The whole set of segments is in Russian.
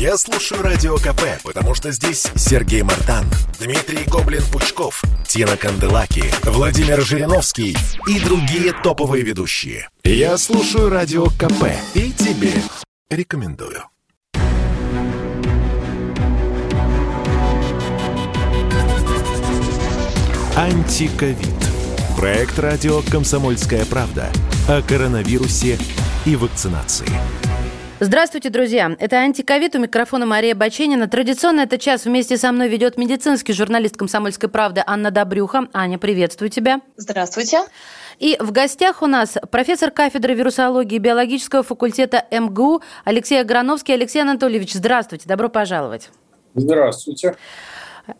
Я слушаю Радио КП, потому что здесь Сергей Мартан, Дмитрий Гоблин-Пучков, Тина Канделаки, Владимир Жириновский и другие топовые ведущие. Я слушаю Радио КП и тебе рекомендую. Антиковид. Проект радио «Комсомольская правда» о коронавирусе и вакцинации. Здравствуйте, друзья. Это «Антиковид». У микрофона Мария Баченина. Традиционно этот час вместе со мной ведет медицинский журналист «Комсомольской правды» Анна Добрюха. Аня, приветствую тебя. Здравствуйте. И в гостях у нас профессор кафедры вирусологии биологического факультета МГУ Алексей Аграновский. Алексей Анатольевич, здравствуйте. Добро пожаловать. Здравствуйте.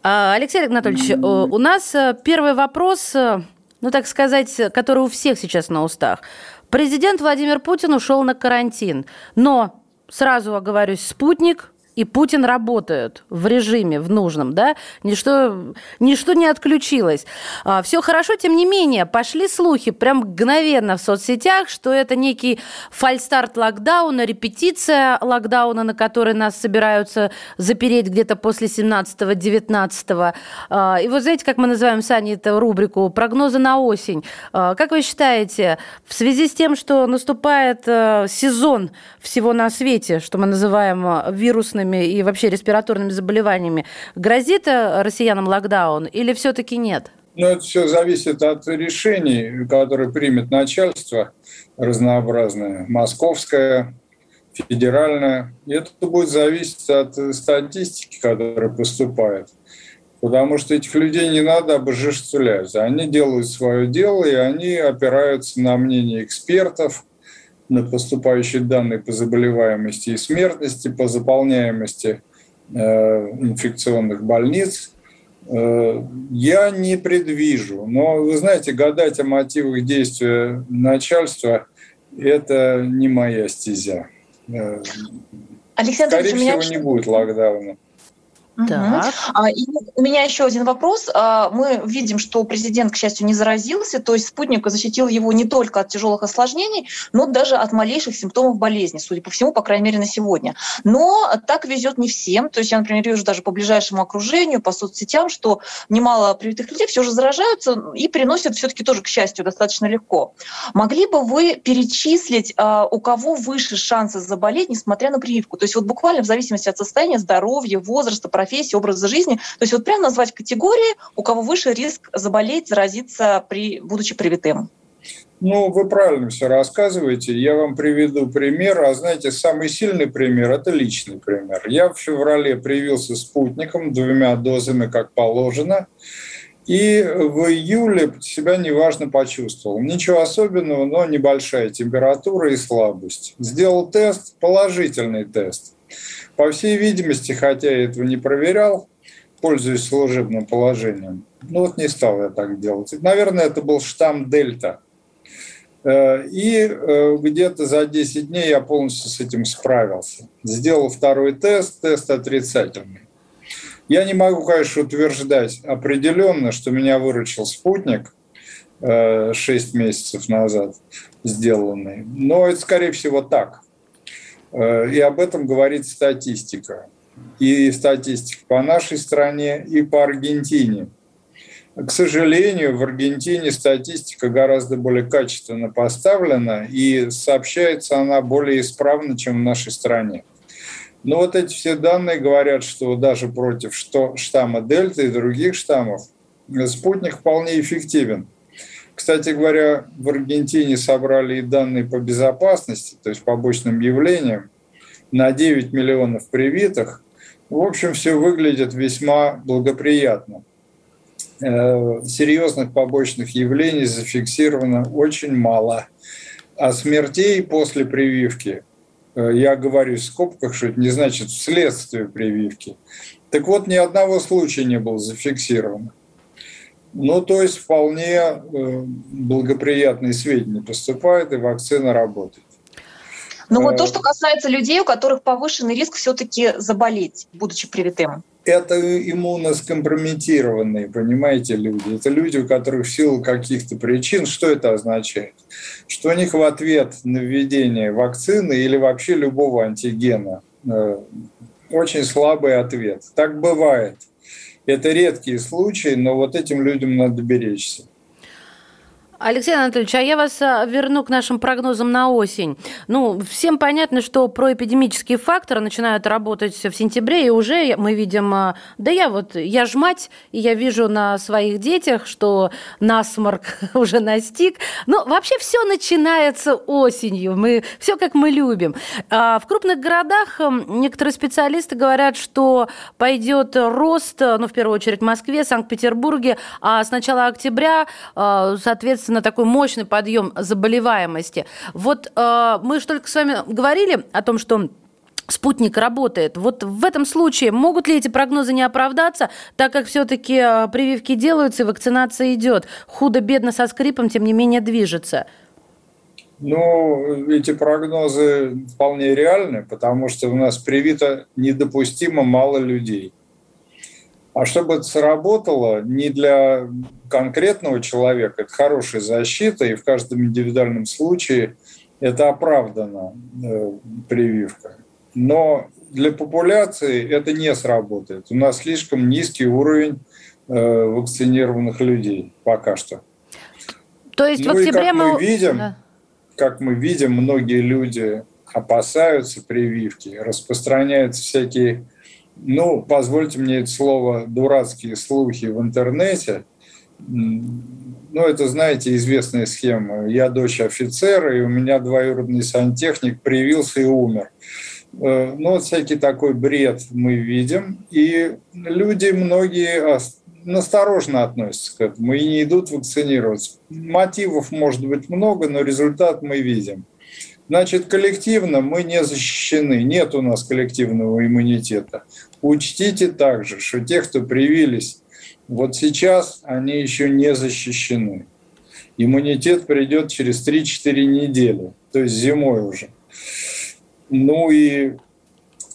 А, Алексей Анатольевич, у нас э, первый вопрос, э, ну так сказать, который у всех сейчас на устах. Президент Владимир Путин ушел на карантин, но сразу оговорюсь, спутник и Путин работают в режиме, в нужном, да, ничто, ничто не отключилось. А, все хорошо, тем не менее, пошли слухи прям мгновенно в соцсетях, что это некий фальстарт локдауна, репетиция локдауна, на который нас собираются запереть где-то после 17-19. А, и вот знаете, как мы называем с Аней эту рубрику «Прогнозы на осень». А, как вы считаете, в связи с тем, что наступает э, сезон всего на свете, что мы называем э, вирусными и вообще респираторными заболеваниями, грозит э, россиянам локдаун или все-таки нет? Ну, это все зависит от решений, которые примет начальство разнообразное, московское, федеральное. И это будет зависеть от статистики, которая поступает. Потому что этих людей не надо обожествлять. Они делают свое дело, и они опираются на мнение экспертов – на поступающие данные по заболеваемости и смертности, по заполняемости э, инфекционных больниц. Э, я не предвижу, но вы знаете, гадать о мотивах действия начальства – это не моя стезя. Э, Александр Скорее всего, меня... не будет локдауна. Так. А, и у меня еще один вопрос. А, мы видим, что президент, к счастью, не заразился, то есть спутник защитил его не только от тяжелых осложнений, но даже от малейших симптомов болезни, судя по всему, по крайней мере, на сегодня. Но так везет не всем. То есть я, например, вижу даже по ближайшему окружению, по соцсетям, что немало привитых людей все же заражаются и приносят все-таки тоже, к счастью, достаточно легко. Могли бы вы перечислить, а, у кого выше шансы заболеть, несмотря на прививку? То есть вот буквально в зависимости от состояния здоровья, возраста, профессии, профессии, образа жизни. То есть вот прямо назвать категории, у кого выше риск заболеть, заразиться, при, будучи привитым. Ну, вы правильно все рассказываете. Я вам приведу пример. А знаете, самый сильный пример – это личный пример. Я в феврале привился спутником, двумя дозами, как положено. И в июле себя неважно почувствовал. Ничего особенного, но небольшая температура и слабость. Сделал тест, положительный тест. По всей видимости, хотя я этого не проверял, пользуясь служебным положением, ну вот не стал я так делать. Наверное, это был штамм Дельта. Э, и э, где-то за 10 дней я полностью с этим справился. Сделал второй тест, тест отрицательный. Я не могу, конечно, утверждать определенно, что меня выручил спутник 6 э, месяцев назад сделанный, но это, скорее всего, так. Э, и об этом говорит статистика. И статистика по нашей стране, и по Аргентине. К сожалению, в Аргентине статистика гораздо более качественно поставлена, и сообщается она более исправно, чем в нашей стране. Но вот эти все данные говорят, что даже против штамма Дельта и других штаммов спутник вполне эффективен. Кстати говоря, в Аргентине собрали и данные по безопасности, то есть побочным явлениям, на 9 миллионов привитых. В общем, все выглядит весьма благоприятно. Э, серьезных побочных явлений зафиксировано очень мало. А смертей после прививки, э, я говорю в скобках, что это не значит вследствие прививки. Так вот, ни одного случая не было зафиксировано. Ну, то есть вполне э, благоприятные сведения поступают, и вакцина работает. Ну вот то, э, что касается людей, у которых повышенный риск все-таки заболеть, будучи привитым. Это иммуноскомпрометированные, понимаете, люди. Это люди, у которых в силу каких-то причин, что это означает? Что у них в ответ на введение вакцины или вообще любого антигена, э, очень слабый ответ. Так бывает. Это редкие случаи, но вот этим людям надо беречься. Алексей Анатольевич, а я вас а, верну к нашим прогнозам на осень. Ну, всем понятно, что проэпидемические факторы начинают работать в сентябре, и уже мы видим, а, да я вот, я ж мать, и я вижу на своих детях, что насморк уже настиг. Ну, вообще все начинается осенью, мы, все как мы любим. А в крупных городах некоторые специалисты говорят, что пойдет рост, ну, в первую очередь в Москве, Санкт-Петербурге, а с начала октября, соответственно, на такой мощный подъем заболеваемости. Вот э, мы же только с вами говорили о том, что спутник работает. Вот в этом случае могут ли эти прогнозы не оправдаться, так как все-таки э, прививки делаются и вакцинация идет? Худо-бедно со скрипом, тем не менее, движется. Ну, эти прогнозы вполне реальны, потому что у нас привито недопустимо мало людей. А чтобы это сработало не для конкретного человека, это хорошая защита, и в каждом индивидуальном случае это оправдана э, прививка. Но для популяции это не сработает. У нас слишком низкий уровень э, вакцинированных людей пока что. То есть ну в октябре и как мы, мы видим, да. как мы видим, многие люди опасаются прививки, распространяются всякие ну, позвольте мне это слово, дурацкие слухи в интернете. Ну, это, знаете, известная схема. Я дочь офицера, и у меня двоюродный сантехник привился и умер. Э, ну, вот всякий такой бред мы видим. И люди, многие насторожно относятся к этому и не идут вакцинироваться. Мотивов может быть много, но результат мы видим. Значит, коллективно мы не защищены, нет у нас коллективного иммунитета. Учтите также, что те, кто привились вот сейчас, они еще не защищены. Иммунитет придет через 3-4 недели, то есть зимой уже. Ну и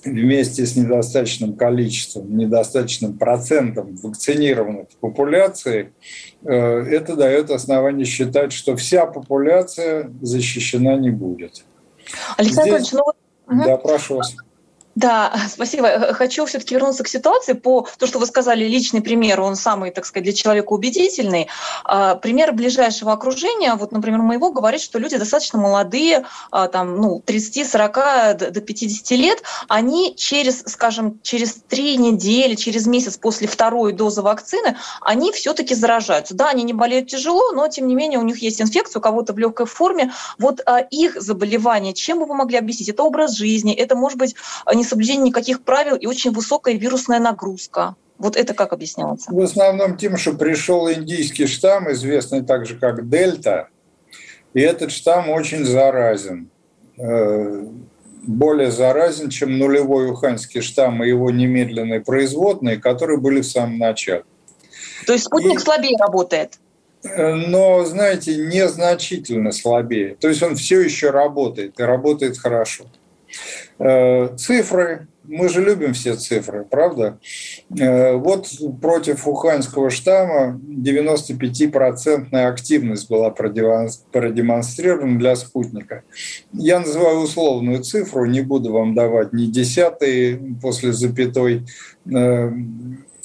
вместе с недостаточным количеством, недостаточным процентом вакцинированных популяции, э, это дает основание считать, что вся популяция защищена не будет. Александр Здесь... Ильич, ну Да, прошу вас. Да, спасибо. Хочу все-таки вернуться к ситуации по то, что вы сказали, личный пример, он самый, так сказать, для человека убедительный. А, пример ближайшего окружения, вот, например, моего, говорит, что люди достаточно молодые, а, там, ну, 30-40 до 50 лет, они через, скажем, через три недели, через месяц после второй дозы вакцины, они все-таки заражаются. Да, они не болеют тяжело, но, тем не менее, у них есть инфекция, у кого-то в легкой форме. Вот а, их заболевание, чем бы вы могли объяснить? Это образ жизни, это, может быть, не несоблюдение никаких правил и очень высокая вирусная нагрузка. Вот это как объясняется? В основном тем, что пришел индийский штамм, известный также как дельта, и этот штамм очень заразен. Э, более заразен, чем нулевой уханьский штамм и его немедленные производные, которые были в самом начале. То есть спутник и... слабее работает? Э, но, знаете, незначительно слабее. То есть он все еще работает и работает хорошо. Э, цифры, мы же любим все цифры, правда? Э, вот против уханьского штамма 95% активность была продемонстрирована для спутника. Я называю условную цифру, не буду вам давать ни десятые после запятой, э,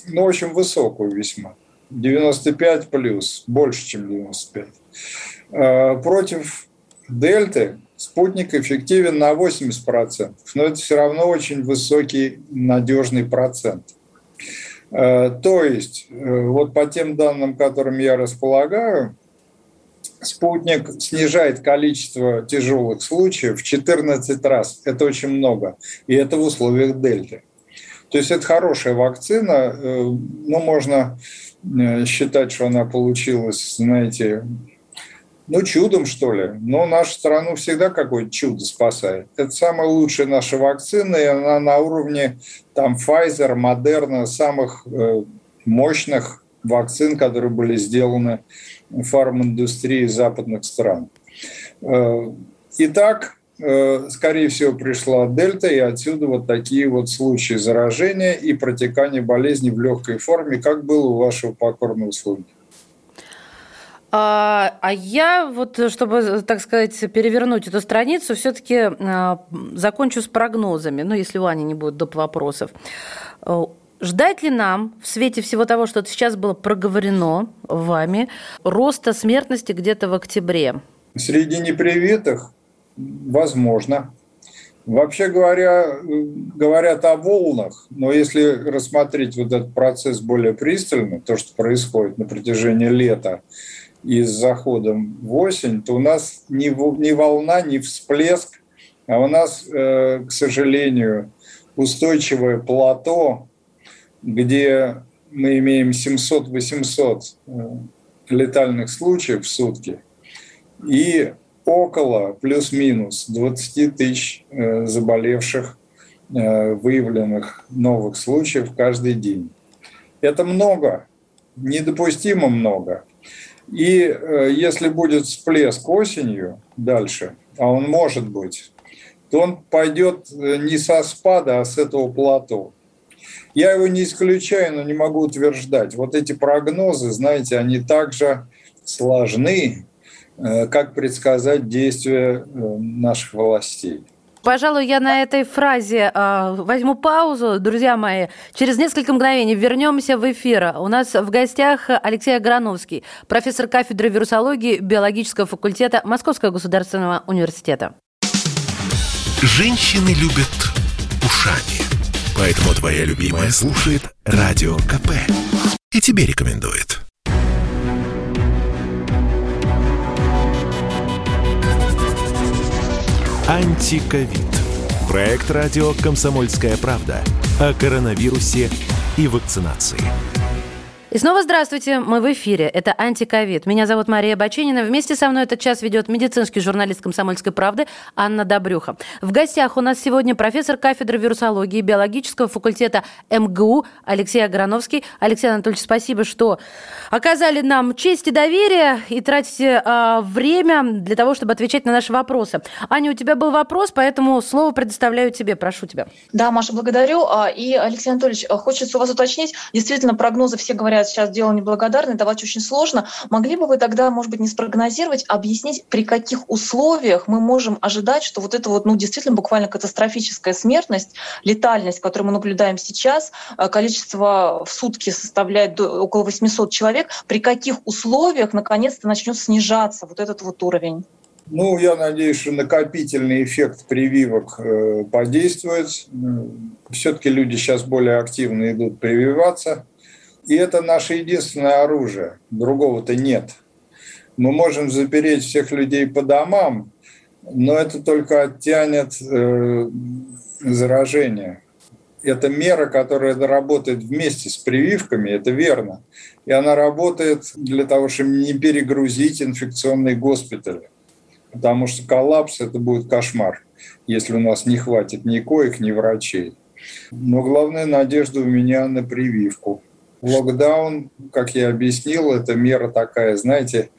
но очень высокую весьма. 95 плюс, больше, чем 95. Против дельты спутник эффективен на 80%, но это все равно очень высокий надежный процент. Э, то есть, э, вот по тем данным, которыми я располагаю, спутник снижает количество тяжелых случаев в 14 раз. Это очень много. И это в условиях дельты. То есть это хорошая вакцина. Э, ну, можно считать, что она получилась, знаете, ну, чудом, что ли. Но нашу страну всегда какое-то чудо спасает. Это самая лучшая наша вакцина, и она на уровне там Pfizer, Moderna, самых э, мощных вакцин, которые были сделаны в фарминдустрии западных стран. Э, итак, э, скорее всего, пришла дельта, и отсюда вот такие вот случаи заражения и протекания болезни в легкой форме, как было у вашего покорного слуги. А, а я вот, чтобы, так сказать, перевернуть эту страницу, все-таки а, закончу с прогнозами, ну, если у Ани не будет доп. вопросов. Э, ждать ли нам в свете всего того, что сейчас было проговорено вами, роста смертности где-то в октябре? Среди непривитых возможно. Вообще говоря, говорят о волнах, но если рассмотреть вот этот процесс более пристально, то, что происходит на протяжении лета и с заходом в осень, то у нас ни, ни волна, ни всплеск, а у нас, э, к сожалению, устойчивое плато, где мы имеем 700-800 э, летальных случаев в сутки и около плюс-минус 20 тысяч э, заболевших, выявленных новых случаев каждый день. Это много, недопустимо много. И э, если будет всплеск осенью дальше, а он может быть, то он пойдет не со спада, а с этого плато. Я его не исключаю, но не могу утверждать. Вот эти прогнозы, знаете, они также сложны, Э, как предсказать действия э, наших властей. Пожалуй, я на этой фразе э, возьму паузу, друзья мои. Через несколько мгновений вернемся в эфир. У нас в гостях Алексей Аграновский, профессор кафедры вирусологии биологического факультета Московского государственного университета. Женщины любят ушами. Поэтому твоя любимая слушает Радио КП. И тебе рекомендует. Антиковид. Проект радио «Комсомольская правда» о коронавирусе и вакцинации. И снова здравствуйте, мы в эфире. Это «Антиковид». Меня зовут Мария Баченина. Вместе со мной этот час ведет медицинский журналист «Комсомольской правды» Анна Добрюха. В гостях у нас сегодня профессор кафедры вирусологии биологического факультета МГУ Алексей Аграновский. Алексей Анатольевич, спасибо, что оказали нам честь и доверие и тратите э, время для того, чтобы отвечать на наши вопросы. Аня, у тебя был вопрос, поэтому слово предоставляю тебе. Прошу тебя. Да, Маша, благодарю. А, и, Алексей Анатольевич, хочется у вас уточнить. Действительно, прогнозы все говорят говорят, сейчас дело неблагодарное, давать очень сложно. Могли бы вы тогда, может быть, не спрогнозировать, объяснить, при каких условиях мы можем ожидать, что вот это вот, ну, действительно буквально катастрофическая смертность, летальность, которую мы наблюдаем сейчас, э, количество в сутки составляет около 800 человек, при каких условиях наконец-то начнет снижаться вот этот вот уровень? Ну, я надеюсь, что накопительный эффект прививок э, подействует. Все-таки люди сейчас более активно идут прививаться. И это наше единственное оружие. Другого-то нет. Мы можем запереть всех людей по домам, но это только оттянет э, заражение. Это мера, которая работает вместе с прививками, это верно. И она работает для того, чтобы не перегрузить инфекционные госпитали. Потому что коллапс – это будет кошмар, если у нас не хватит ни коек, ни врачей. Но главная надежда у меня на прививку. Локдаун, как я объяснил, это мера такая, знаете,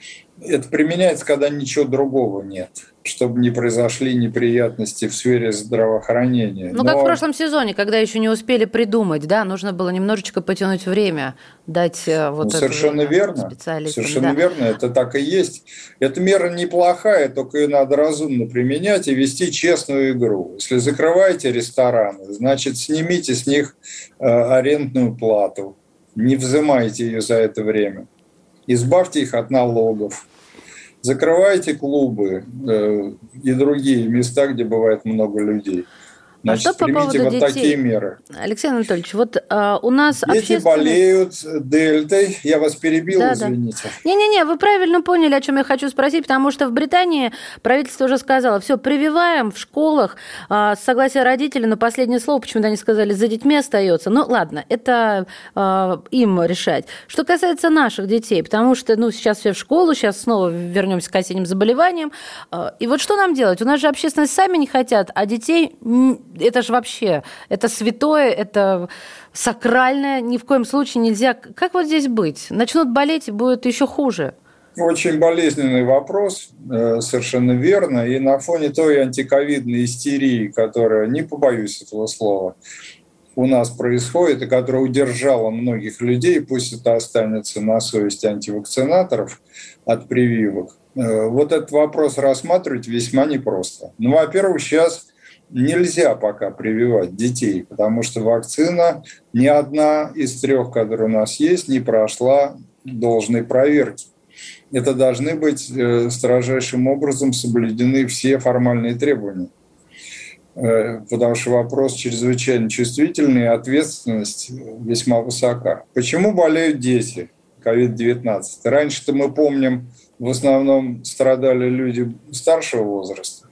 это применяется, когда ничего другого нет, чтобы не произошли неприятности в сфере здравоохранения. Ну, Но... как в прошлом сезоне, когда еще не успели придумать, да, нужно было немножечко потянуть время, дать э, вот ну, Совершенно верно. Совершенно да. верно, это так и есть. Эта мера неплохая, только ее надо разумно применять и вести честную игру. Если закрываете рестораны, значит, снимите с них э, арендную плату не взимайте ее за это время. Избавьте их от налогов. Закрывайте клубы э, и другие места, где бывает много людей. Значит, а что по поводу вот детей? такие меры. Алексей Анатольевич, вот а, у нас Дети общественность... болеют дельтой. Я вас перебил, да, извините. Не-не-не, вы правильно поняли, о чем я хочу спросить, потому что в Британии правительство уже сказало, все, прививаем в школах а, с согласия родителей, но последнее слово почему-то они сказали, за детьми остается. Ну, ладно, это а, им решать. Что касается наших детей, потому что, ну, сейчас все в школу, сейчас снова вернемся к осенним заболеваниям. А, и вот что нам делать? У нас же общественность сами не хотят, а детей это же вообще, это святое, это сакральное, ни в коем случае нельзя. Как вот здесь быть? Начнут болеть, и будет еще хуже. Очень болезненный вопрос, э, совершенно верно. И на фоне той антиковидной истерии, которая, не побоюсь этого слова, у нас происходит и которая удержала многих людей, пусть это останется на совести антивакцинаторов от прививок, э, вот этот вопрос рассматривать весьма непросто. Ну, во-первых, сейчас нельзя пока прививать детей, потому что вакцина ни одна из трех, которые у нас есть, не прошла должной проверки. Это должны быть э, строжайшим образом соблюдены все формальные требования. Э, потому что вопрос чрезвычайно чувствительный, и ответственность весьма высока. Почему болеют дети COVID-19? Раньше-то мы помним, в основном страдали люди старшего возраста.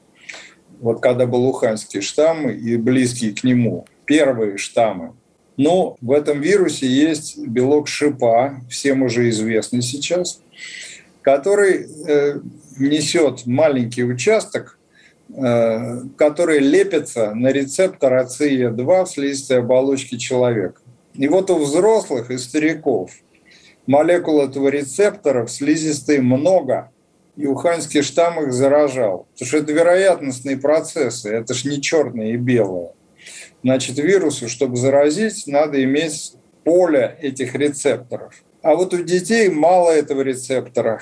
Вот когда был уханьский штамм и близкие к нему, первые штаммы. Но в этом вирусе есть белок шипа, всем уже известный сейчас, который э, несет маленький участок Э, которые лепятся на рецептор АЦЕ2 в слизистой оболочке человека. И вот у взрослых и стариков молекул этого рецептора в слизистой много, и уханьский штамм их заражал. Потому что это вероятностные процессы, это ж не черное и белое. Значит, вирусу, чтобы заразить, надо иметь поле этих рецепторов. А вот у детей мало этого рецептора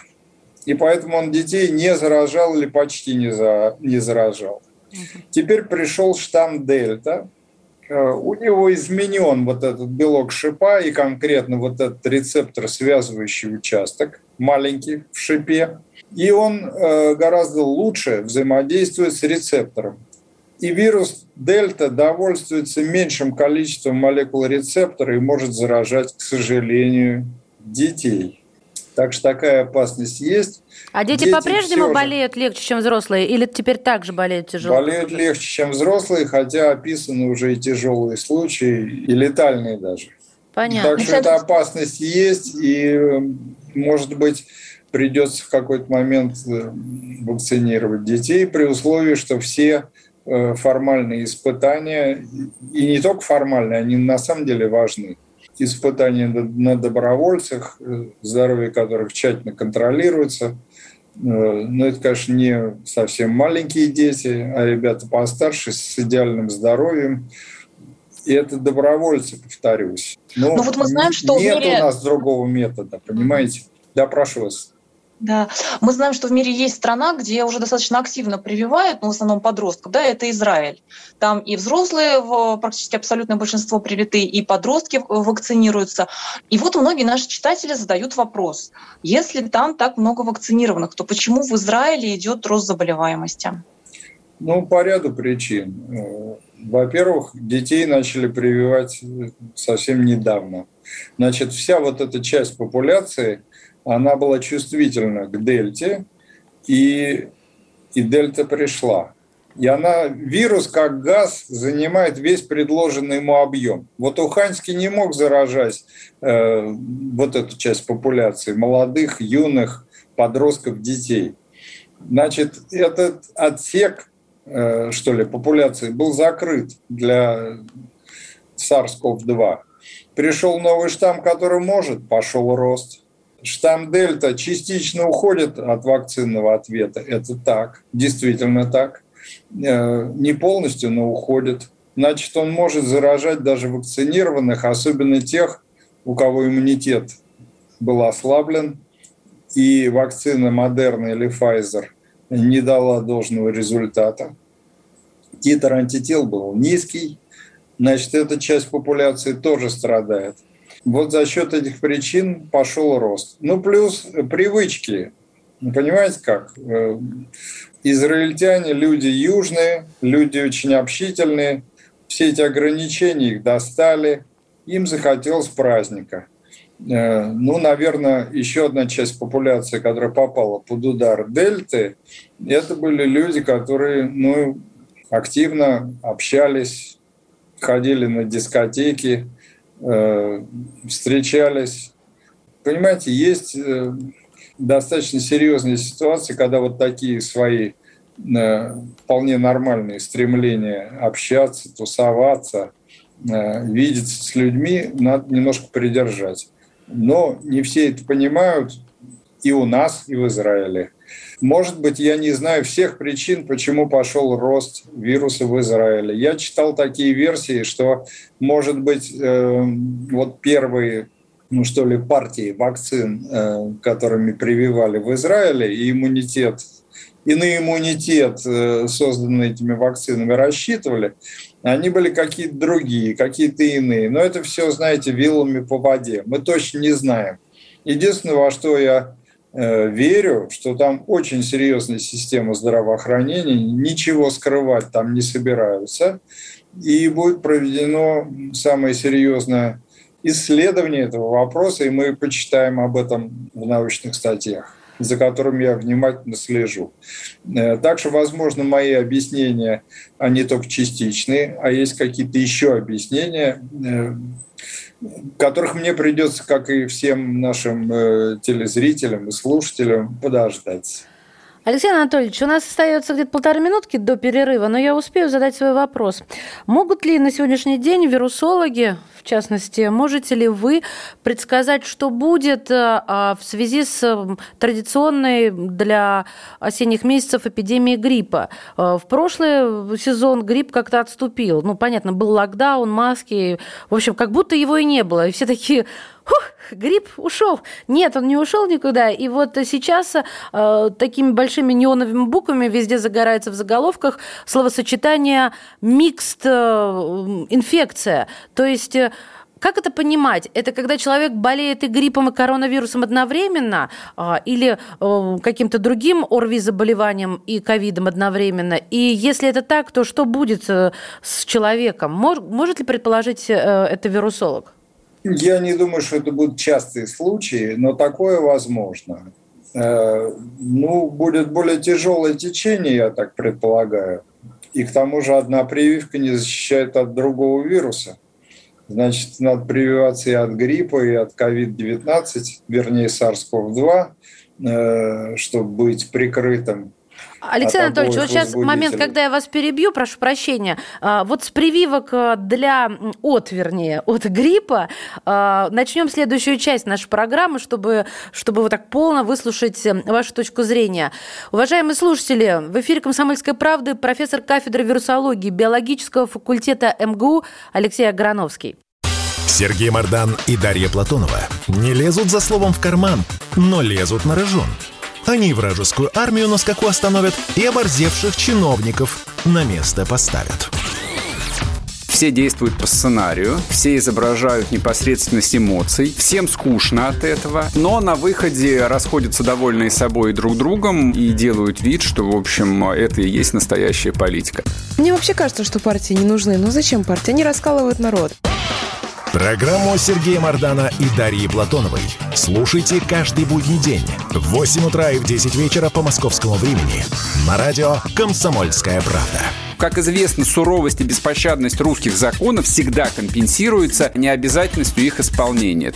и поэтому он детей не заражал или почти не, за, не заражал. Теперь пришел штамм Дельта, э, у него изменен вот этот белок шипа и конкретно вот этот рецептор, связывающий участок, маленький в шипе, и он э, гораздо лучше взаимодействует с рецептором. И вирус дельта довольствуется меньшим количеством молекул рецептора и может заражать, к сожалению, детей. Так что такая опасность есть. А дети, дети по-прежнему болеют легче, чем взрослые, или теперь также болеют тяжело? Болеют легче, чем взрослые, хотя описаны уже и тяжелые случаи, и летальные даже. Понятно. Так что эта опасность есть, и, может быть, придется в какой-то момент э, вакцинировать детей при условии, что все э, формальные испытания, и не только формальные, они на самом деле важны, испытания на добровольцах, э, здоровье которых тщательно контролируется. Но это, конечно, не совсем маленькие дети, а ребята постарше с идеальным здоровьем. И это добровольцы, повторюсь. Но, Но вот мы знаем, что нет мире... у нас другого метода, понимаете? Да, прошу вас. Да, мы знаем, что в мире есть страна, где уже достаточно активно прививают, ну, в основном подростков, да, это Израиль. Там и взрослые, практически абсолютное большинство привиты, и подростки вакцинируются. И вот многие наши читатели задают вопрос, если там так много вакцинированных, то почему в Израиле идет рост заболеваемости? Ну, по ряду причин. Э, во-первых, детей начали прививать совсем недавно. Значит, вся вот эта часть популяции – она была чувствительна к дельте, и, и дельта пришла. И она, вирус как газ занимает весь предложенный ему объем. Вот Уханьский не мог заражать э, вот эту часть популяции, молодых, юных, подростков, детей. Значит, этот отсек, э, что ли, популяции был закрыт для SARS-CoV-2. Пришел новый штамм, который может, пошел рост – штамм Дельта частично уходит от вакцинного ответа. Это так, действительно так. Э, не полностью, но уходит. Значит, он может заражать даже вакцинированных, особенно тех, у кого иммунитет был ослаблен, и вакцина Модерна или Pfizer не дала должного результата. Титр антител был низкий, значит, эта часть популяции тоже страдает. Вот за счет этих причин пошел рост. Ну, плюс привычки. Понимаете как? Э, израильтяне люди южные, люди очень общительные. Все эти ограничения их достали. Им захотелось праздника. Э, ну, наверное, еще одна часть популяции, которая попала под удар дельты, это были люди, которые ну, активно общались, ходили на дискотеки, встречались. Понимаете, есть э, достаточно серьезные ситуации, когда вот такие свои э, вполне нормальные стремления общаться, тусоваться, видеться с людьми, надо немножко придержать. Но не все это понимают и у нас, и в Израиле. Может быть, я не знаю всех причин, почему пошел рост вируса в Израиле. Я читал такие версии, что, может быть, э, вот первые ну что ли, партии вакцин, э, которыми прививали в Израиле, и иммунитет, и на иммунитет, э, созданный этими вакцинами, рассчитывали, они были какие-то другие, какие-то иные. Но это все, знаете, вилами по воде. Мы точно не знаем. Единственное, во что я верю, что там очень серьезная система здравоохранения, ничего скрывать там не собираются, и будет проведено самое серьезное исследование этого вопроса, и мы почитаем об этом в научных статьях за которым я внимательно слежу. Э, также, возможно, мои объяснения, они только частичные, а есть какие-то еще объяснения, э, которых мне придется, как и всем нашим э, телезрителям и слушателям, подождать. Алексей Анатольевич, у нас остается где-то полторы минутки до перерыва, но я успею задать свой вопрос. Могут ли на сегодняшний день вирусологи, в частности, можете ли вы предсказать, что будет э, а, в связи с традиционной для осенних месяцев эпидемией гриппа? Э, в прошлый сезон грипп как-то отступил. Ну, понятно, был локдаун, маски. В общем, как будто его и не было. И все такие Хух, грипп ушел. Нет, он не ушел никуда. И вот сейчас э, такими большими неоновыми буквами везде загорается в заголовках словосочетание «микст э, инфекция». То есть э, как это понимать? Это когда человек болеет и гриппом, и коронавирусом одновременно, а, или э, каким-то другим ОРВИ-заболеванием и ковидом одновременно? И если это так, то что будет с человеком? Может ли предположить это вирусолог? Я не думаю, что это будут частые случаи, но такое возможно. Э, ну, будет более тяжелое течение, я так предполагаю. И к тому же одна прививка не защищает от другого вируса. Значит, надо прививаться и от гриппа, и от COVID-19, вернее, SARS-CoV-2, э, чтобы быть прикрытым Алексей Анатольевич, вот сейчас момент, когда я вас перебью, прошу прощения. А, вот с прививок э, для, от, вернее, от гриппа а, начнем следующую часть нашей программы, чтобы, чтобы вот так полно выслушать вашу точку зрения. Уважаемые слушатели, в эфире «Комсомольской правды» профессор кафедры вирусологии биологического факультета МГУ Алексей Аграновский. Сергей Мардан и Дарья Платонова не лезут за словом в карман, но лезут на рожон – они вражескую армию на скаку остановят и оборзевших чиновников на место поставят. Все действуют по сценарию, все изображают непосредственность эмоций, всем скучно от этого, но на выходе расходятся довольные собой друг другом и делают вид, что, в общем, это и есть настоящая политика. Мне вообще кажется, что партии не нужны. Но зачем партии? Они раскалывают народ. Программу Сергея Мардана и Дарьи Платоновой слушайте каждый будний день в 8 утра и в 10 вечера по московскому времени на радио «Комсомольская правда». Как известно, суровость и беспощадность русских законов всегда компенсируется необязательностью их исполнения.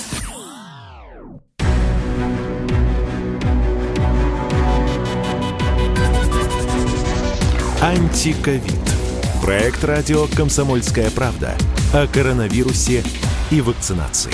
Антиковид. Проект радио «Комсомольская правда» о коронавирусе и вакцинации.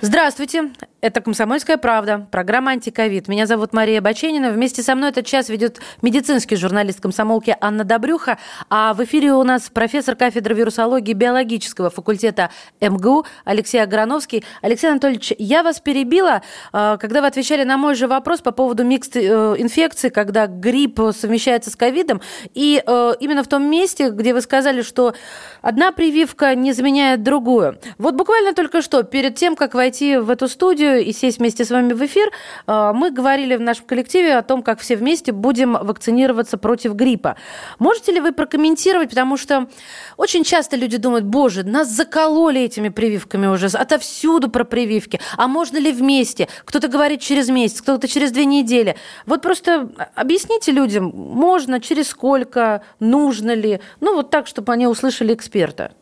Здравствуйте, это «Комсомольская правда», программа «Антиковид». Меня зовут Мария Баченина. Вместе со мной этот час ведет медицинский журналист комсомолки Анна Добрюха. А в эфире у нас профессор кафедры вирусологии биологического факультета МГУ Алексей Аграновский. Алексей Анатольевич, я вас перебила, а, когда вы отвечали на мой же вопрос по поводу микс э, инфекции, когда грипп совмещается с ковидом. И э, именно в том месте, где вы сказали, что одна прививка не заменяет другую. Вот буквально только что, перед тем, как войти в эту студию, студию и сесть вместе с вами в эфир, э, мы говорили в нашем коллективе о том, как все вместе будем вакцинироваться против гриппа. Можете ли вы прокомментировать, потому что очень часто люди думают, боже, нас закололи этими прививками уже, отовсюду про прививки, а можно ли вместе? Кто-то говорит через месяц, кто-то через две недели. Вот просто объясните людям, можно, через сколько, нужно ли, ну вот так, чтобы они услышали эксперта.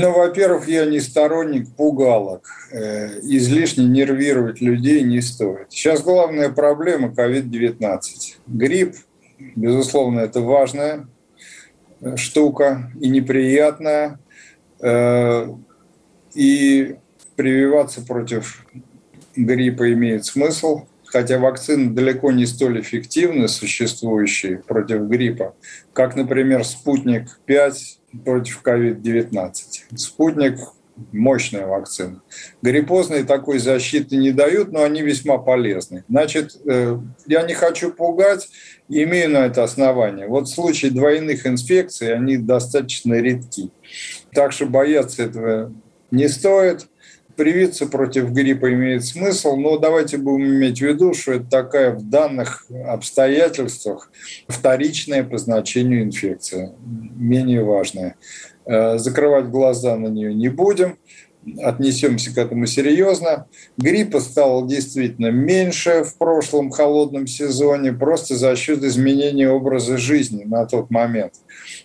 Ну, во-первых, я не сторонник пугалок. Э, излишне нервировать людей не стоит. Сейчас главная проблема COVID-19. Грипп, безусловно, это важная э, штука и неприятная. Э, и прививаться против гриппа имеет смысл, хотя вакцины далеко не столь эффективны, существующие против гриппа, как, например, «Спутник-5» против COVID-19. «Спутник» мощная вакцина. Гриппозные такой защиты не дают, но они весьма полезны. Значит, э, я не хочу пугать, имею на это основание. Вот в случае двойных инфекций они достаточно редки. Так что бояться этого не стоит. Привиться против гриппа имеет смысл, но давайте будем иметь в виду, что это такая в данных обстоятельствах вторичная по значению инфекция, менее важная. Э, закрывать глаза на нее не будем, отнесемся к этому серьезно. Гриппа стало действительно меньше в прошлом холодном сезоне, просто за счет изменения образа жизни на тот момент.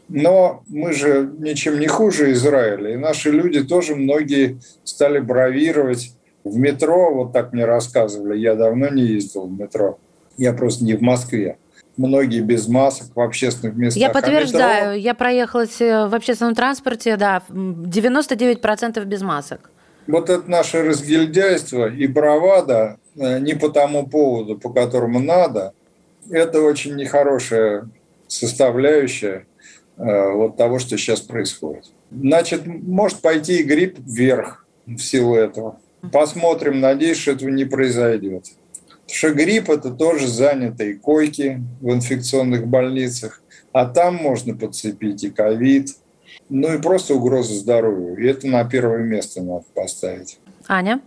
Но мы же ничем не хуже Израиля, и наши люди тоже многие стали бравировать в метро, вот так мне рассказывали, я давно не ездил в метро, я просто не в Москве многие без масок в общественных местах. Я а подтверждаю, а метро... я проехалась э, в общественном транспорте, да, 99% без масок. Вот это наше разгильдяйство и бравада э, не по тому поводу, по которому надо, это очень нехорошая составляющая э, вот того, что сейчас происходит. Значит, может пойти и грипп вверх в силу этого. Посмотрим, надеюсь, что этого не произойдет. Потому что грипп – это тоже занятые койки в инфекционных больницах, а там можно подцепить и ковид, ну и просто угрозу здоровью. И это на первое место надо поставить. Аня?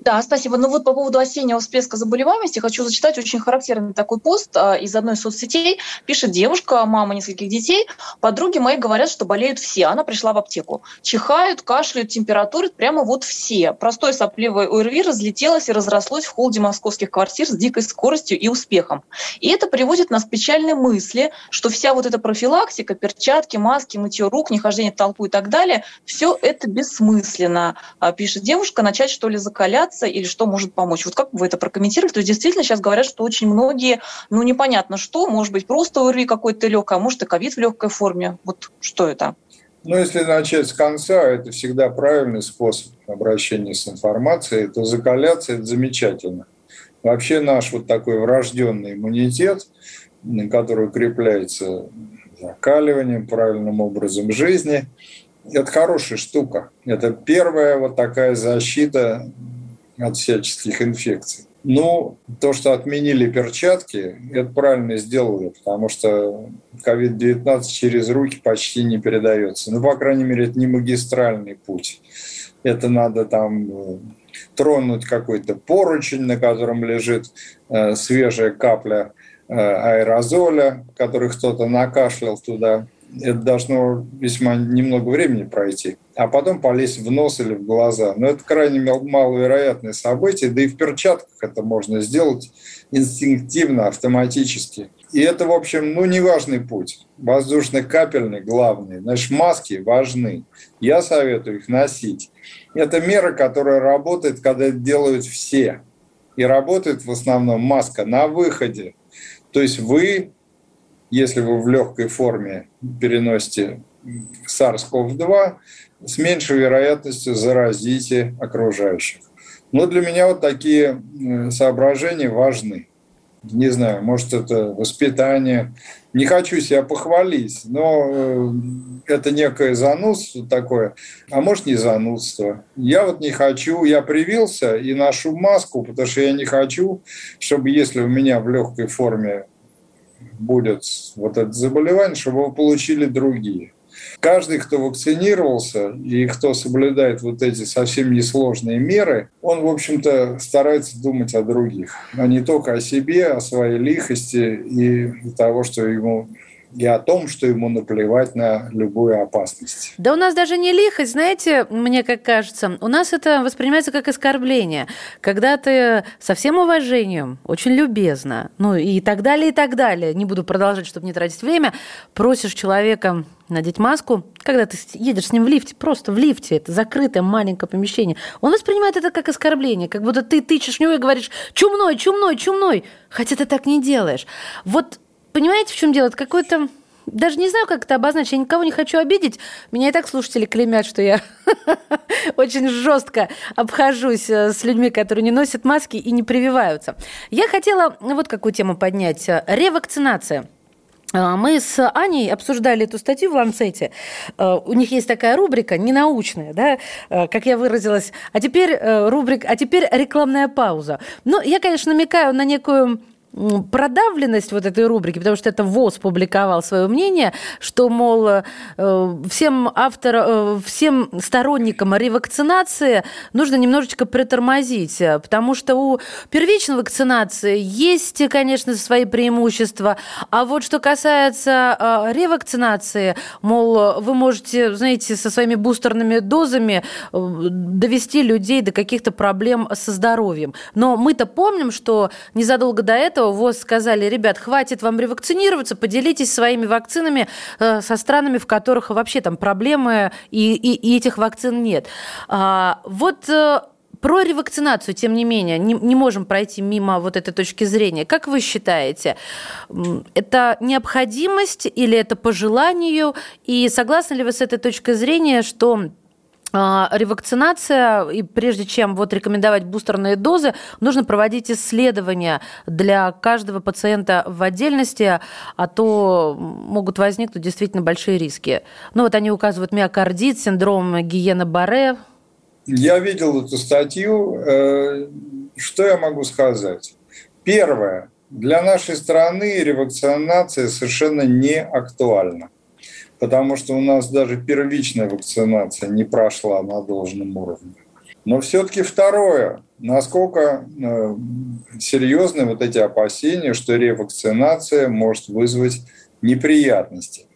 Да, спасибо. Ну вот по поводу осеннего всплеска заболеваемости хочу зачитать очень характерный такой пост а, из одной из соцсетей. Пишет девушка, мама нескольких детей. Подруги мои говорят, что болеют все. Она пришла в аптеку. Чихают, кашляют, температурят прямо вот все. Простое сопливое ОРВИ разлетелось и разрослось в холоде московских квартир с дикой скоростью и успехом. И это приводит нас к печальной мысли, что вся вот эта профилактика, перчатки, маски, мытье рук, нехождение в толпу и так далее, все это бессмысленно, а, пишет девушка. Начать что ли закалять бояться или что может помочь? Вот как вы это прокомментировали? То есть действительно сейчас говорят, что очень многие, ну непонятно что, может быть просто ОРВИ какой-то легкий, а может и ковид в легкой форме. Вот что это? Ну, если начать с конца, это всегда правильный способ обращения с информацией, то закаляться – это замечательно. Вообще наш вот такой врожденный иммунитет, который укрепляется закаливанием, правильным образом жизни, это хорошая штука. Это первая вот такая защита от всяческих инфекций. Ну, то, что отменили перчатки, это правильно сделали, потому что COVID-19 через руки почти не передается. Ну, по крайней мере, это не магистральный путь. Это надо там э, тронуть какой-то поручень, на котором лежит э, свежая капля э, аэрозоля, который кто-то накашлял туда это должно весьма немного времени пройти, а потом полезть в нос или в глаза. Но это крайне маловероятное событие, да и в перчатках это можно сделать инстинктивно, автоматически. И это, в общем, ну, неважный путь. Воздушно-капельный главный. Значит, маски важны. Я советую их носить. Это мера, которая работает, когда это делают все. И работает в основном маска на выходе. То есть вы если вы в легкой форме переносите SARS-CoV-2, с меньшей вероятностью заразите окружающих. Но для меня вот такие соображения важны. Не знаю, может, это воспитание. Не хочу себя похвалить, но э, это некое занудство такое, а может, не занудство. Я вот не хочу, я привился и ношу маску, потому что я не хочу, чтобы если у меня в легкой форме будет вот это заболевание, чтобы его получили другие. Каждый, кто вакцинировался и кто соблюдает вот эти совсем несложные меры, он, в общем-то, старается думать о других, а не только о себе, о своей лихости и того, что ему и о том, что ему наплевать на любую опасность. Да у нас даже не лихость, знаете, мне как кажется, у нас это воспринимается как оскорбление, когда ты со всем уважением, очень любезно, ну и так далее, и так далее, не буду продолжать, чтобы не тратить время, просишь человека надеть маску, когда ты едешь с ним в лифте, просто в лифте, это закрытое маленькое помещение, он воспринимает это как оскорбление, как будто ты тычешь в него и говоришь «чумной, чумной, чумной», хотя ты так не делаешь. Вот Понимаете, в чем дело? Это какое-то даже не знаю, как это обозначить, я никого не хочу обидеть. Меня и так слушатели клеймят, что я очень жестко обхожусь э, с людьми, которые не носят маски и не прививаются. Я хотела вот какую тему поднять. Ревакцинация. А, мы с Аней обсуждали эту статью в Ланцете. А, у них есть такая рубрика, ненаучная, да, а, как я выразилась. А теперь э, рубрика, а теперь рекламная пауза. Ну, я, конечно, намекаю на некую продавленность вот этой рубрики, потому что это ВОЗ публиковал свое мнение, что, мол, э, всем авторам, э, всем сторонникам ревакцинации нужно немножечко притормозить, потому что у первичной вакцинации есть, конечно, свои преимущества, а вот что касается э, ревакцинации, мол, вы можете, знаете, со своими бустерными дозами довести людей до каких-то проблем со здоровьем. Но мы-то помним, что незадолго до этого этого ВОЗ сказали, ребят, хватит вам ревакцинироваться, поделитесь своими вакцинами э, со странами, в которых вообще там проблемы и, и, и этих вакцин нет. А, вот э, про ревакцинацию, тем не менее, не, не можем пройти мимо вот этой точки зрения. Как вы считаете, это необходимость или это по желанию? И согласны ли вы с этой точкой зрения, что ревакцинация, и прежде чем вот рекомендовать бустерные дозы, нужно проводить исследования для каждого пациента в отдельности, а то могут возникнуть действительно большие риски. Ну вот они указывают миокардит, синдром Гиена-Барре. Я видел эту статью. Э, что я могу сказать? Первое. Для нашей страны ревакцинация совершенно не актуальна потому что у нас даже первичная вакцинация не прошла на должном уровне. Но все-таки второе, насколько э, серьезны вот эти опасения, что ревакцинация может вызвать неприятности.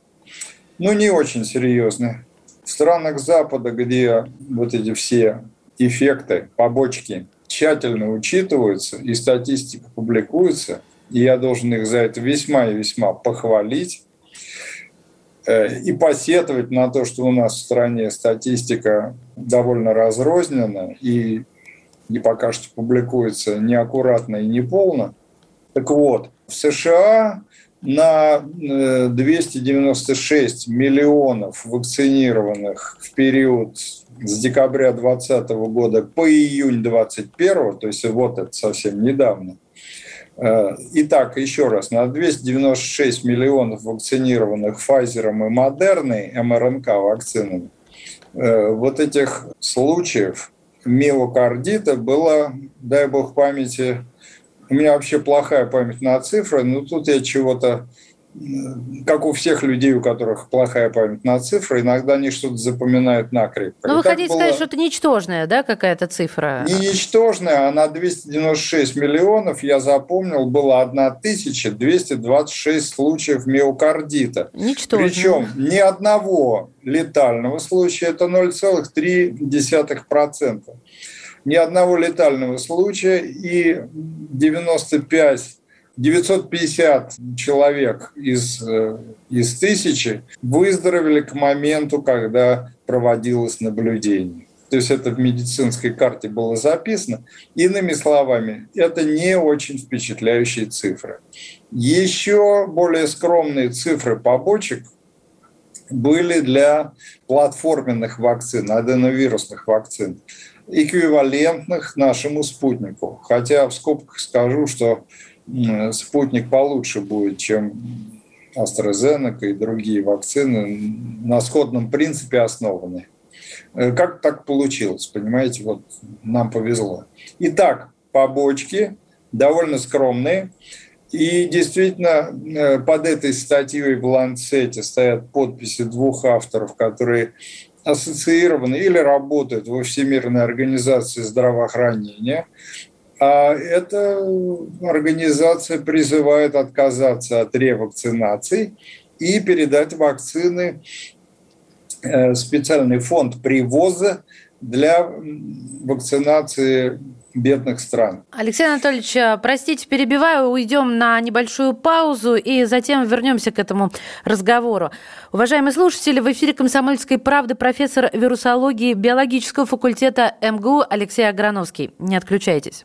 Ну, не очень серьезно. В странах Запада, где вот эти все эффекты, побочки тщательно учитываются и статистика публикуется, и я должен их за это весьма и весьма похвалить, и посетовать на то, что у нас в стране статистика довольно разрознена и, и пока что публикуется неаккуратно и неполно. Так вот, в США на 296 э, миллионов вакцинированных в период с декабря 2020 года по июнь 2021, то есть вот это совсем недавно, Э, итак, еще раз, на 296 миллионов вакцинированных Pfizer и Модерной МРНК вакцинами, э, вот этих случаев миокардита было, дай бог памяти, у меня вообще плохая память на цифры, но тут я чего-то как у всех людей, у которых плохая память на цифры, иногда они что-то запоминают накрепко. Ну, вы хотите было... сказать, что это ничтожная, да, какая-то цифра? Не ничтожная, а на 296 миллионов, я запомнил, было 1226 случаев миокардита. Ничтожная. Причем ни одного летального случая, это 0,3%. Ни одного летального случая и 95 950 человек из, э, из тысячи выздоровели к моменту, когда проводилось наблюдение. То есть это в медицинской карте было записано. Иными словами, это не очень впечатляющие цифры. Еще более скромные цифры побочек были для платформенных вакцин, аденовирусных вакцин, эквивалентных нашему спутнику. Хотя в скобках скажу, что спутник получше будет, чем AstraZeneca и другие вакцины, на сходном принципе основаны. Э, как так получилось, понимаете, вот нам повезло. Итак, побочки довольно скромные. И действительно, э, под этой статьей в Ланцете стоят подписи двух авторов, которые ассоциированы или работают во Всемирной организации здравоохранения. А эта организация призывает отказаться от ревакцинаций и передать вакцины э, специальный фонд привоза для вакцинации бедных стран. Алексей Анатольевич, э, простите, перебиваю, уйдем на небольшую паузу и затем вернемся к этому разговору. Уважаемые слушатели, в эфире «Комсомольской правды» профессор вирусологии биологического факультета МГУ Алексей Аграновский. Не отключайтесь.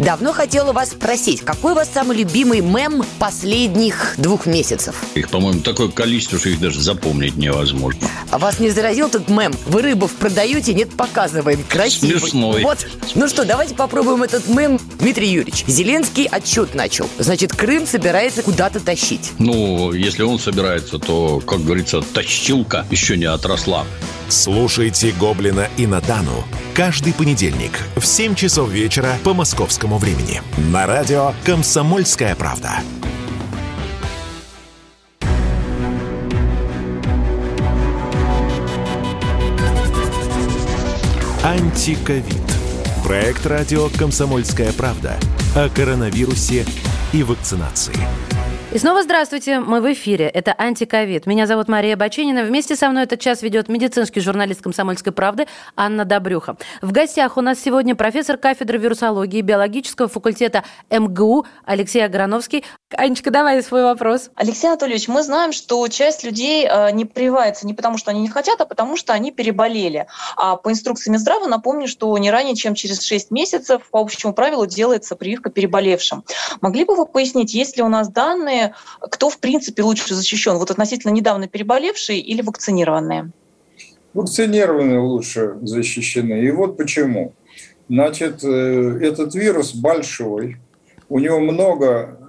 Давно хотела вас спросить, какой у вас самый любимый мем последних двух месяцев? Их, по-моему, такое количество, что их даже запомнить невозможно. А вас не заразил тот мем? Вы рыбов продаете, нет, показываем. Красивый. Смешной. Вот. Ну что, давайте попробуем этот мем. Дмитрий Юрьевич, Зеленский отчет начал. Значит, Крым собирается куда-то тащить. Ну, если он собирается, то, как говорится, тащилка еще не отросла. Слушайте «Гоблина» и Натану каждый понедельник в 7 часов вечера по московскому времени на радио «Комсомольская правда». Антиковид. Проект радио «Комсомольская правда» о коронавирусе и вакцинации. И снова здравствуйте, мы в эфире. Это «Антиковид». Меня зовут Мария Баченина. Вместе со мной этот час ведет медицинский журналист «Комсомольской правды» Анна Добрюха. В гостях у нас сегодня профессор кафедры вирусологии биологического факультета МГУ Алексей Аграновский. Анечка, давай свой вопрос. Алексей Анатольевич, мы знаем, что часть людей э, не прививается не потому, что они не хотят, а потому, что они переболели. А по инструкции Минздрава напомню, что не ранее, чем через 6 месяцев по общему правилу делается прививка переболевшим. Могли бы вы пояснить, есть ли у нас данные, кто, в принципе, лучше защищен? Вот относительно недавно переболевшие или вакцинированные? Вакцинированные лучше защищены. И вот почему. Значит, э, этот вирус большой, у него много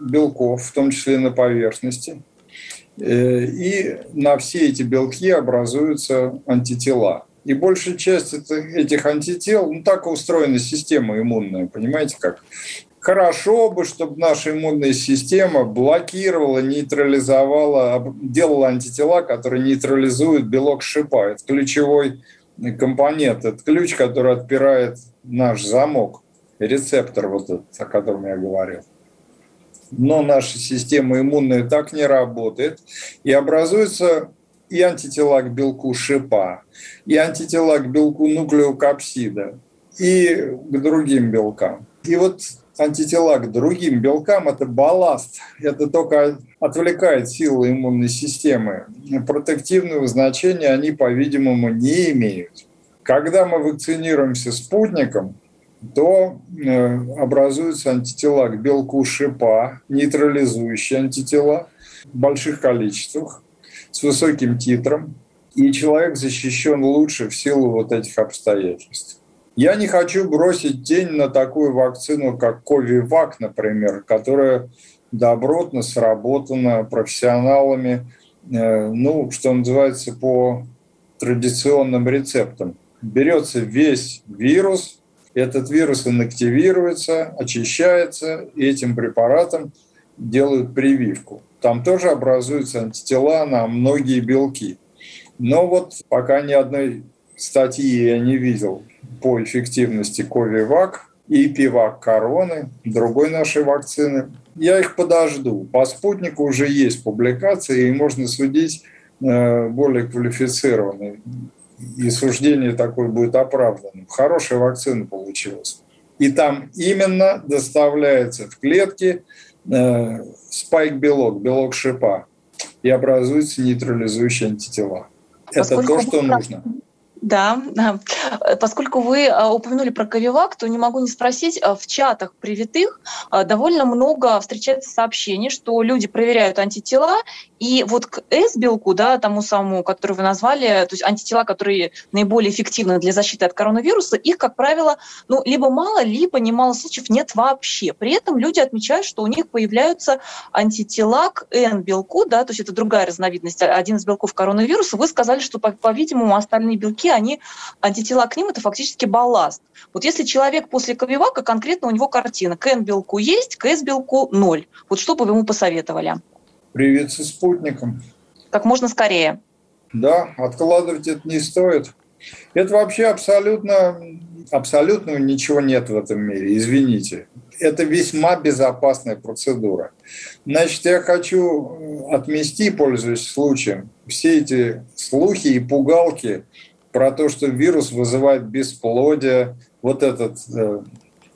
белков, в том числе на поверхности, э, и на все эти белки образуются антитела. И большая часть этих антител, ну так устроена система иммунная, понимаете как? Хорошо бы, чтобы наша иммунная система блокировала, нейтрализовала, делала антитела, которые нейтрализуют белок шипа. Это ключевой компонент, это ключ, который отпирает наш замок, рецептор вот этот, о котором я говорил. Но наша система иммунная так не работает, и образуется и антитела к белку шипа, и антитела к белку нуклеокапсида, и к другим белкам. И вот антитела к другим белкам – это балласт. Это только отвлекает силы иммунной системы. Протективного значения они, по-видимому, не имеют. Когда мы вакцинируемся спутником, то э, образуются антитела к белку шипа, нейтрализующие антитела в больших количествах, с высоким титром, и человек защищен лучше в силу вот этих обстоятельств. Я не хочу бросить тень на такую вакцину, как Ковивак, например, которая добротно сработана профессионалами, э, ну, что называется, по традиционным рецептам. Берется весь вирус, этот вирус инактивируется, очищается, и этим препаратом делают прививку. Там тоже образуются антитела на многие белки. Но вот пока ни одной статьи я не видел по эффективности Ковивак и Пивак Короны, другой нашей вакцины. Я их подожду. По спутнику уже есть публикации, и можно судить э, более квалифицированно. И суждение такое будет оправданным. Хорошая вакцина получилась. И там именно доставляется в клетки э, спайк-белок, белок шипа, и образуются нейтрализующие антитела. Поскольку Это то, что нужно. Да, да. Поскольку вы а, упомянули про Ковивак, то не могу не спросить, а, в чатах привитых довольно много встречается сообщений, что люди проверяют антитела, и вот к С-белку, да, тому самому, который вы назвали, то есть антитела, которые наиболее эффективны для защиты от коронавируса, их, как правило, ну, либо мало, либо немало случаев нет вообще. При этом люди отмечают, что у них появляются антитела к N-белку, да, то есть это другая разновидность, один из белков коронавируса. Вы сказали, что, по-видимому, остальные белки они, антитела к ним, это фактически балласт. Вот если человек после Ковивака, конкретно у него картина, к N-белку есть, к S-белку ноль. Вот что бы вы ему посоветовали? Привиться спутником. Как можно скорее. Да, откладывать это не стоит. Это вообще абсолютно, абсолютно ничего нет в этом мире, извините. Это весьма безопасная процедура. Значит, я хочу отмести, пользуясь случаем, все эти слухи и пугалки про то, что вирус вызывает бесплодие, вот этот э,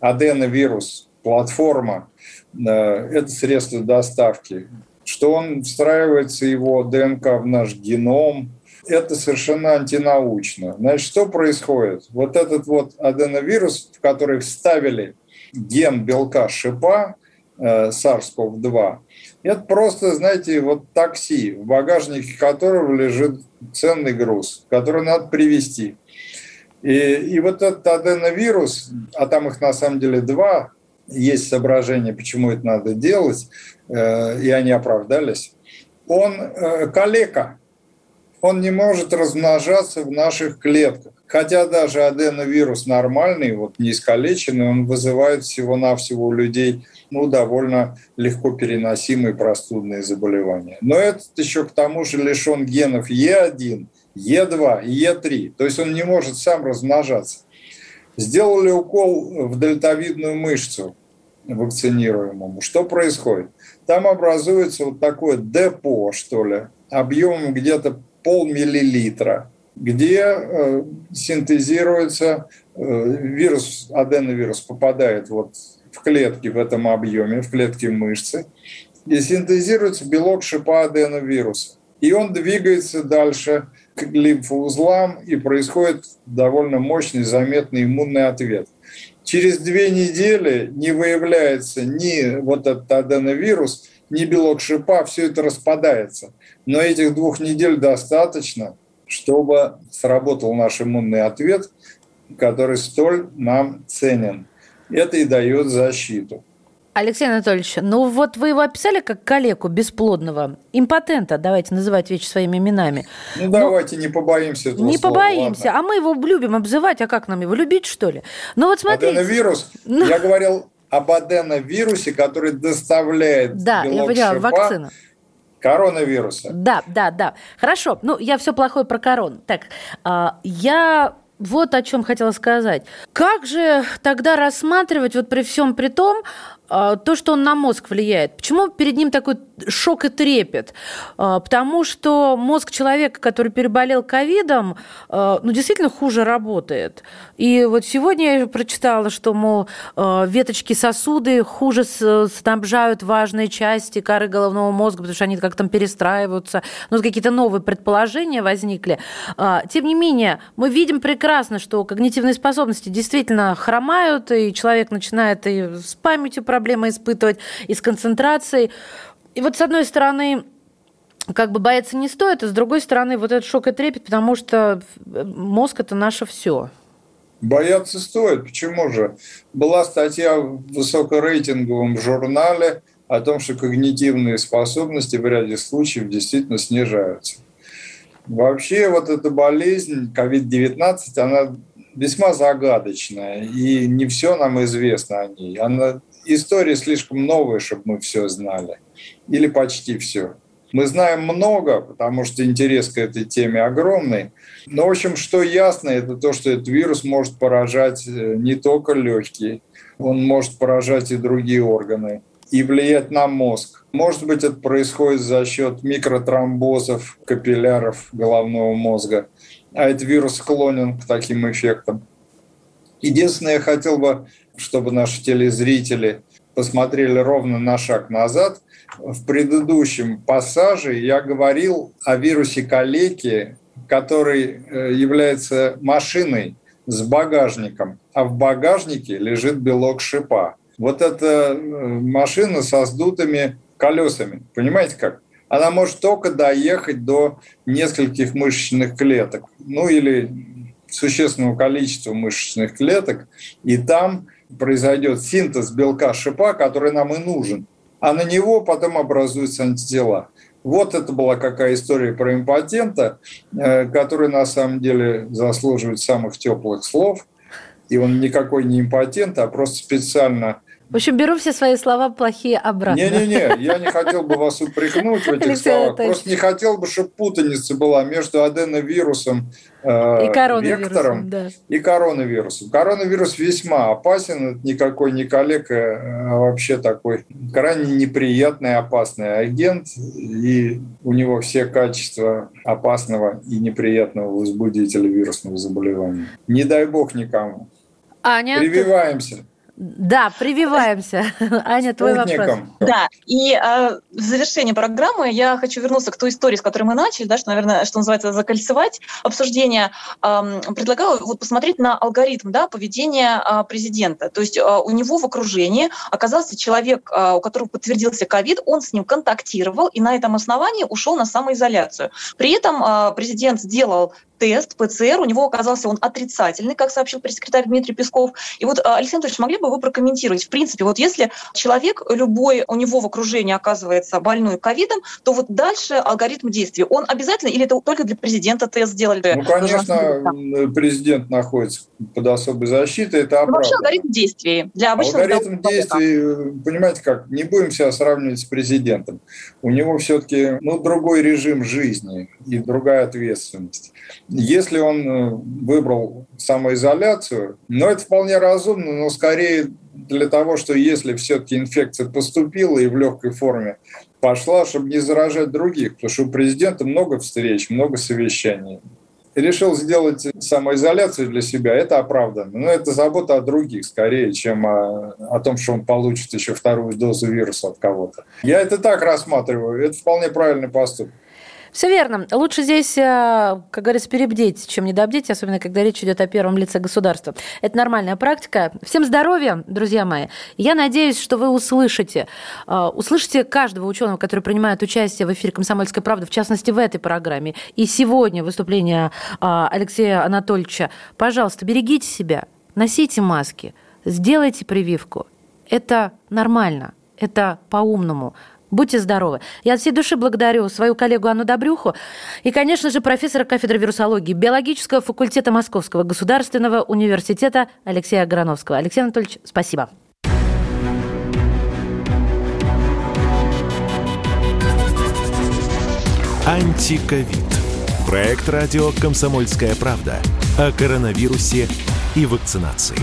аденовирус, платформа, э, это средство доставки, что он встраивается его ДНК в наш геном, это совершенно антинаучно. Значит, что происходит? Вот этот вот аденовирус, в который вставили ген белка шипа, SARS-CoV-2, это просто, знаете, вот такси, в багажнике которого лежит ценный груз, который надо привезти. И, и вот этот аденовирус, а там их на самом деле два, есть соображения, почему это надо делать, э, и они оправдались, он э, калека, он не может размножаться в наших клетках. Хотя даже аденовирус нормальный, вот не искалеченный, он вызывает всего-навсего у людей ну, довольно легко переносимые простудные заболевания. Но этот еще к тому же лишен генов Е1, Е2 и Е3. То есть он не может сам размножаться. Сделали укол в дельтовидную мышцу вакцинируемому. Что происходит? Там образуется вот такое депо, что ли, объемом где-то полмиллилитра, где э, синтезируется э, вирус, аденовирус попадает вот в клетки в этом объеме, в клетки мышцы, и синтезируется белок шипа аденовируса. И он двигается дальше к лимфоузлам, и происходит довольно мощный, заметный иммунный ответ. Через две недели не выявляется ни вот этот аденовирус, ни белок шипа, все это распадается. Но этих двух недель достаточно, чтобы сработал наш иммунный ответ, который столь нам ценен. Это и дает защиту. Алексей Анатольевич, ну вот вы его описали как калеку бесплодного, импотента, давайте называть вещи своими именами. Ну, давайте ну, не побоимся этого Не слова, побоимся, ладно. а мы его любим обзывать, а как нам его любить, что ли? Ну вот смотрите. Аденовирус, ну... я говорил об аденовирусе, который доставляет да, белок я поняла, шипа, вакцина. коронавируса. Да, да, да. Хорошо, ну я все плохое про корон. Так, а, я вот о чем хотела сказать. Как же тогда рассматривать, вот при всем при том, а, то, что он на мозг влияет. Почему перед ним такой шок и трепет? А, потому что мозг человека, который переболел ковидом, а, ну, действительно хуже работает. И вот сегодня я прочитала, что, мол, веточки сосуды хуже снабжают важные части коры головного мозга, потому что они как там перестраиваются. Ну, какие-то новые предположения возникли. Тем не менее, мы видим прекрасно, что когнитивные способности действительно хромают, и человек начинает и с памятью проблемы испытывать, и с концентрацией. И вот с одной стороны, как бы бояться не стоит, а с другой стороны, вот этот шок и трепет, потому что мозг – это наше все. Бояться стоит. Почему же? Была статья в высокорейтинговом журнале о том, что когнитивные способности в ряде случаев действительно снижаются. Вообще вот эта болезнь COVID-19, она весьма загадочная, и не все нам известно о ней. Она история слишком новая, чтобы мы все знали. Или почти все. Мы знаем много, потому что интерес к этой теме огромный. Но, в общем, что ясно, это то, что этот вирус может поражать э, не только легкие, он может поражать и другие органы и влиять на мозг. Может быть, это происходит за счет микротромбозов капилляров головного мозга, а этот вирус склонен к таким эффектам. Единственное, я хотел бы чтобы наши телезрители посмотрели ровно на шаг назад. В предыдущем пассаже я говорил о вирусе калеки, который э, является машиной с багажником, а в багажнике лежит белок шипа. Вот эта э, машина со сдутыми колесами. Понимаете как? Она может только доехать до нескольких мышечных клеток, ну или существенного количества мышечных клеток, и там произойдет синтез белка шипа, который нам и нужен, а на него потом образуются антитела. Вот это была какая история про импотента, э, который на самом деле заслуживает самых теплых слов. И он никакой не импотент, а просто специально в общем, беру все свои слова плохие обратно. Не-не-не, я не хотел бы вас упрекнуть в этих Алексей словах. Просто не хотел бы, чтобы путаница была между аденовирусом, э, и коронавирусом, вектором да. и коронавирусом. Коронавирус весьма опасен, это никакой не коллега, а вообще такой крайне неприятный, опасный агент, и у него все качества опасного и неприятного возбудителя вирусного заболевания. Не дай бог никому. Аня, Прививаемся. Да, прививаемся. Аня, твой вопрос. Да, и э, в завершение программы я хочу вернуться к той истории, с которой мы начали, да, что, наверное, что называется, закольцевать обсуждение. Э, предлагаю вот посмотреть на алгоритм да, поведения э, президента. То есть э, у него в окружении оказался человек, э, у которого подтвердился ковид, он с ним контактировал и на этом основании ушел на самоизоляцию. При этом э, президент сделал тест ПЦР, у него оказался он отрицательный, как сообщил пресс-секретарь Дмитрий Песков. И вот, а, Александр Анатольевич, могли бы вы прокомментировать? В принципе, вот если человек любой, у него в окружении оказывается больной ковидом, то вот дальше алгоритм действия, он обязательно или это только для президента тест сделали? Ну, конечно, президент находится под особой защитой, это оправдано. Вообще алгоритм действий для обычного Алгоритм действий, понимаете как, не будем себя сравнивать с президентом. У него все-таки ну, другой режим жизни и другая ответственность. Если он э, выбрал самоизоляцию, ну, это вполне разумно, но скорее для того, что если все-таки инфекция поступила и в легкой форме пошла, чтобы не заражать других, потому что у президента много встреч, много совещаний. решил сделать самоизоляцию для себя, это оправданно. Но это забота о других скорее, чем о, о том, что он получит еще вторую дозу вируса от кого-то. Я это так рассматриваю, это вполне правильный поступок. Все верно. Лучше здесь, э, как говорится, перебдеть, чем недобдеть, особенно когда речь идет о первом лице государства. Это нормальная практика. Всем здоровья, друзья мои. Я надеюсь, что вы услышите, э, услышите каждого ученого, который принимает участие в эфире «Комсомольской правды», в частности, в этой программе. И сегодня выступление э, Алексея Анатольевича. Пожалуйста, берегите себя, носите маски, сделайте прививку. Это нормально, это по-умному. Будьте здоровы. Я от всей души благодарю свою коллегу Анну Добрюху и, конечно же, профессора кафедры вирусологии биологического факультета Московского государственного университета Алексея Аграновского. Алексей Анатольевич, спасибо. Антиковид. Проект радио «Комсомольская правда» о коронавирусе и вакцинации.